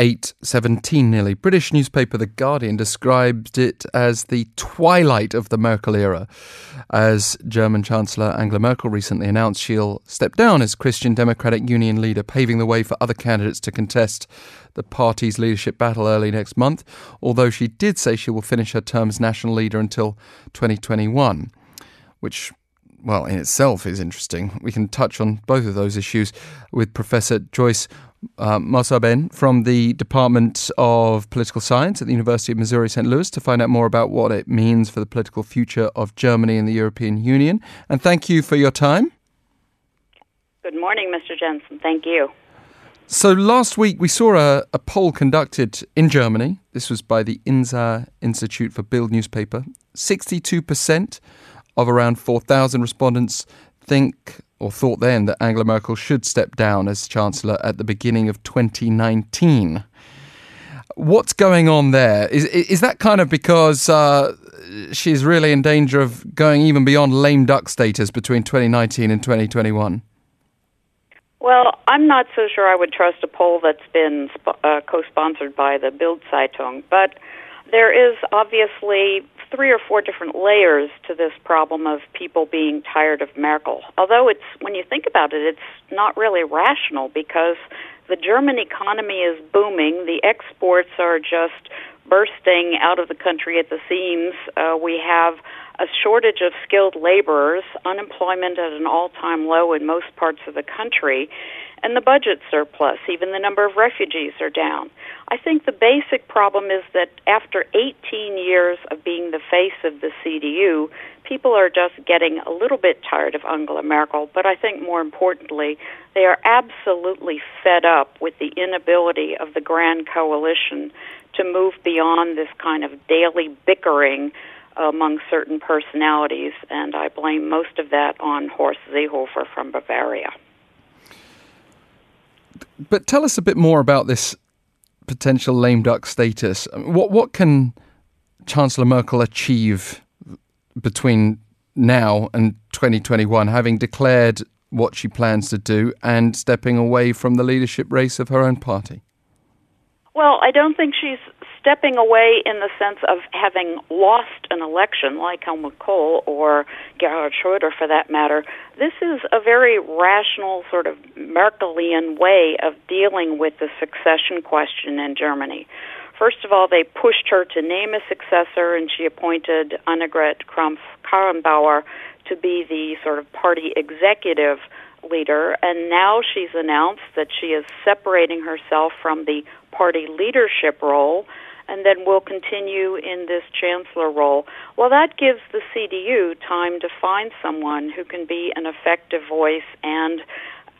8.17 nearly. British newspaper The Guardian described it as the twilight of the Merkel era, as German Chancellor Angela Merkel recently announced she'll step down as Christian Democratic Union leader, paving the way for other candidates to contest the party's leadership battle early next month, although she did say she will finish her term as national leader until 2021, which well, in itself is interesting. We can touch on both of those issues with Professor Joyce uh, Mushaben from the Department of Political Science at the University of Missouri St. Louis to find out more about what it means for the political future of Germany and the European Union. And thank you for your time. Good morning, Mr. Jensen. Thank you. So last week we saw a, a poll conducted in Germany. This was by the INSA Institute for Bild newspaper. 62% of around 4,000 respondents think or thought then that Angela Merkel should step down as Chancellor at the beginning of 2019. What's going on there? Is, is that kind of because uh, she's really in danger of going even beyond lame duck status between 2019 and 2021? Well, I'm not so sure I would trust a poll that's been uh, co sponsored by the Bild Zeitung, but there is obviously three or four different layers to this problem of people being tired of Merkel. Although it's when you think about it, it's not really rational because the German economy is booming, the exports are just bursting out of the country at the seams. Uh, we have a shortage of skilled laborers, unemployment at an all-time low in most parts of the country, and the budget surplus. Even the number of refugees are down. I think the basic problem is that after 18 years of being the face of the CDU, people are just getting a little bit tired of Angela Merkel, but I think more importantly, they are absolutely fed up with the inability of the Grand Coalition to move beyond this kind of daily bickering among certain personalities, and I blame most of that on Horst Seehofer from Bavaria. But tell us a bit more about this potential lame duck status. What what can Chancellor Merkel achieve between now and 2021, having declared what she plans to do and stepping away from the leadership race of her own party? Well, I don't think she's stepping away in the sense of having lost an election, like Helmut Kohl or Gerhard Schröder for that matter. This is a very rational, sort of Merkelian way of dealing with the succession question in Germany. First of all, they pushed her to name a successor, and she appointed Annegret Kramp-Karrenbauer to be the sort of party executive leader, and now she's announced that she is separating herself from the party leadership role and then will continue in this chancellor role. Well, that gives the CDU time to find someone who can be an effective voice and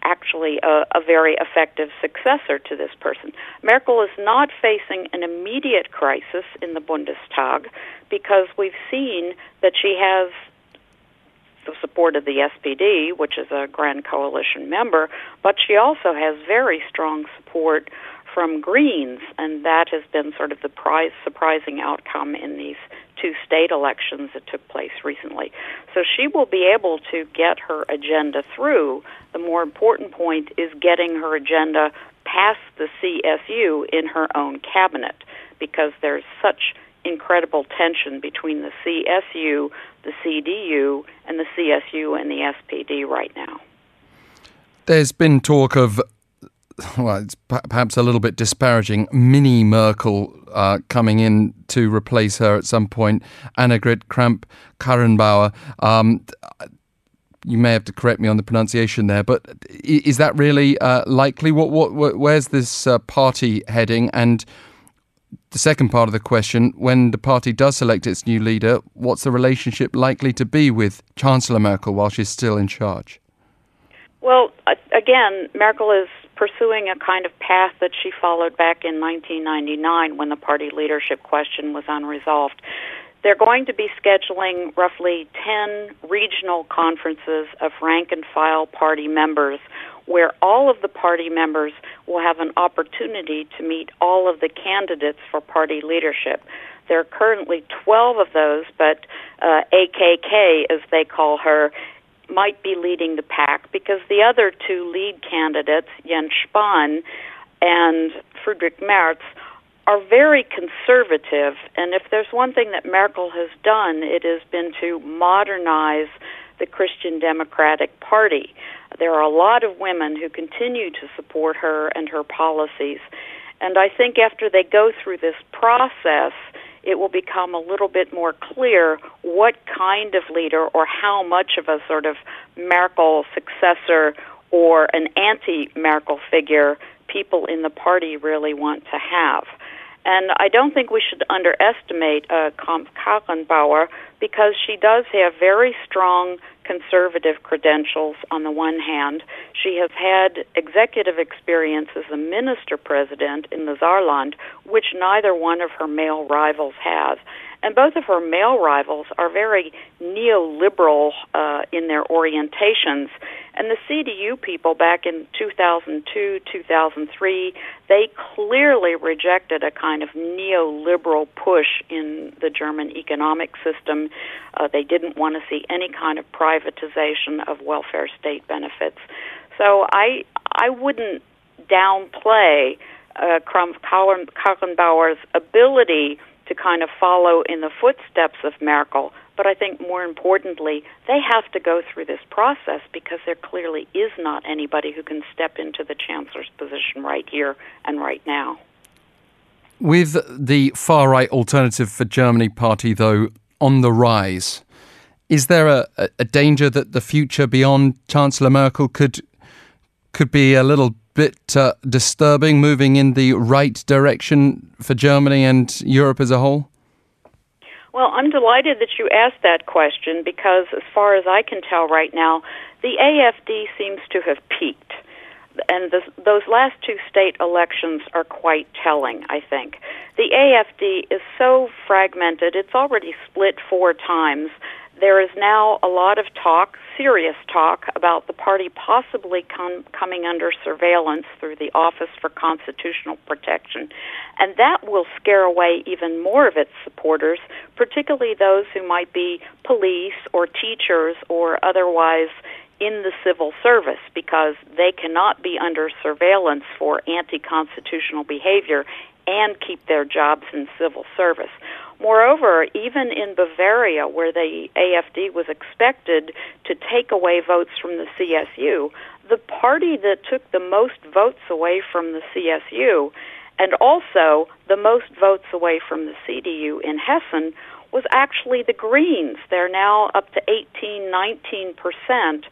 actually a, a, very effective successor to this person. Merkel is not facing an immediate crisis in the Bundestag because we've seen that she has the support of the SPD, which is a Grand Coalition member, but she also has very strong support from Greens, and that has been sort of the prize, surprising outcome in these two state elections that took place recently. So she will be able to get her agenda through. The more important point is getting her agenda past the CSU in her own cabinet because there's such incredible tension between the CSU, the CDU, and the CSU and the SPD right now. There's been talk of well, it's perhaps a little bit disparaging, mini Merkel uh, coming in to replace her at some point, Annegret Kramp Karrenbauer. Um, you may have to correct me on the pronunciation there, but is that really uh, likely? What, what, where's this uh, party heading? And the second part of the question: When the party does select its new leader, what's the relationship likely to be with Chancellor Merkel while she's still in charge? Well, again, Merkel is pursuing a kind of path that she followed back in 1999 when the party leadership question was unresolved. They're going to be scheduling roughly 10 regional conferences of rank and file party members where all of the party members will have an opportunity to meet all of the candidates for party leadership. There are currently 12 of those, but uh, AKK, as they call her, might be leading the pack because the other two lead candidates, Jens Spahn, and Friedrich Merz are very conservative. And if there's one thing that Merkel has done, it has been to modernize the Christian Democratic Party. There are a lot of women who continue to support her and her policies. And I think after they go through this process, it will become a little bit more clear what kind of leader or how much of a sort of Merkel successor or an anti Merkel figure people in the party really want to have. And I don't think we should underestimate uh, Kramp-Karrenbauer because she does have very strong conservative credentials on the one hand. She has had executive experience as a minister president in the Saarland, which neither one of her male rivals has. And both of her male rivals are very neoliberal uh, in their orientations. And the CDU people back in 2002, 2003, they clearly rejected a kind of neoliberal push in the German economic system. Uh, they didn't want to see any kind of privatization of welfare state benefits. So I I wouldn't downplay uh, Kramp-Karrenbauer's ability to kind of follow in the footsteps of Merkel. But I think more importantly, they have to go through this process because there clearly is not anybody who can step into the chancellor's position right here and right now. With the far right Alternative for Germany party, though, on the rise, is there a, a danger that the future beyond Chancellor Merkel could could be a little bit uh, disturbing moving in the right direction for Germany and Europe as a whole? Well, I'm delighted that you asked that question because, as far as I can tell right now, the AFD seems to have peaked. And those last two state elections are quite telling, I think. The AFD is so fragmented, it's already split four times there is now a lot of talk, serious talk, about the party possibly com- coming under surveillance through the Office for Constitutional Protection. And that will scare away even more of its supporters, particularly those who might be police or teachers or otherwise in the civil service because they cannot be under surveillance for anti constitutional behavior and keep their jobs in civil service. Moreover, even in Bavaria, where the AFD was expected to take away votes from the CSU, the party that took the most votes away from the CSU and also the most votes away from the CDU in Hessen was actually the Greens. They're now up to 18, 19 percent.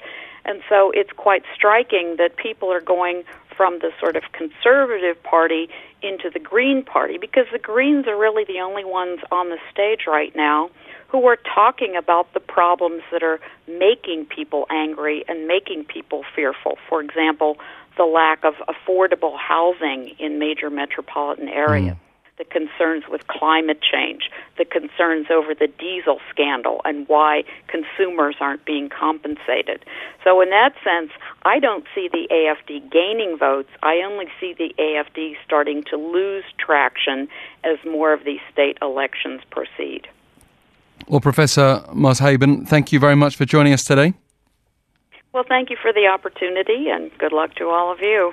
And so it's quite striking that people are going from the sort of conservative party into the Green Party because the Greens are really the only ones on the stage right now who are talking about the problems that are making people angry and making people fearful. For example, the lack of affordable housing in major metropolitan areas. Mm the concerns with climate change, the concerns over the diesel scandal, and why consumers aren't being compensated. So, in that sense, I don't see the AFD gaining votes. I only see the AFD starting to lose traction as more of these state elections proceed. Well, Professor Mushaben, thank you very much for joining us today. Well, thank you for the opportunity, and good luck to all of you.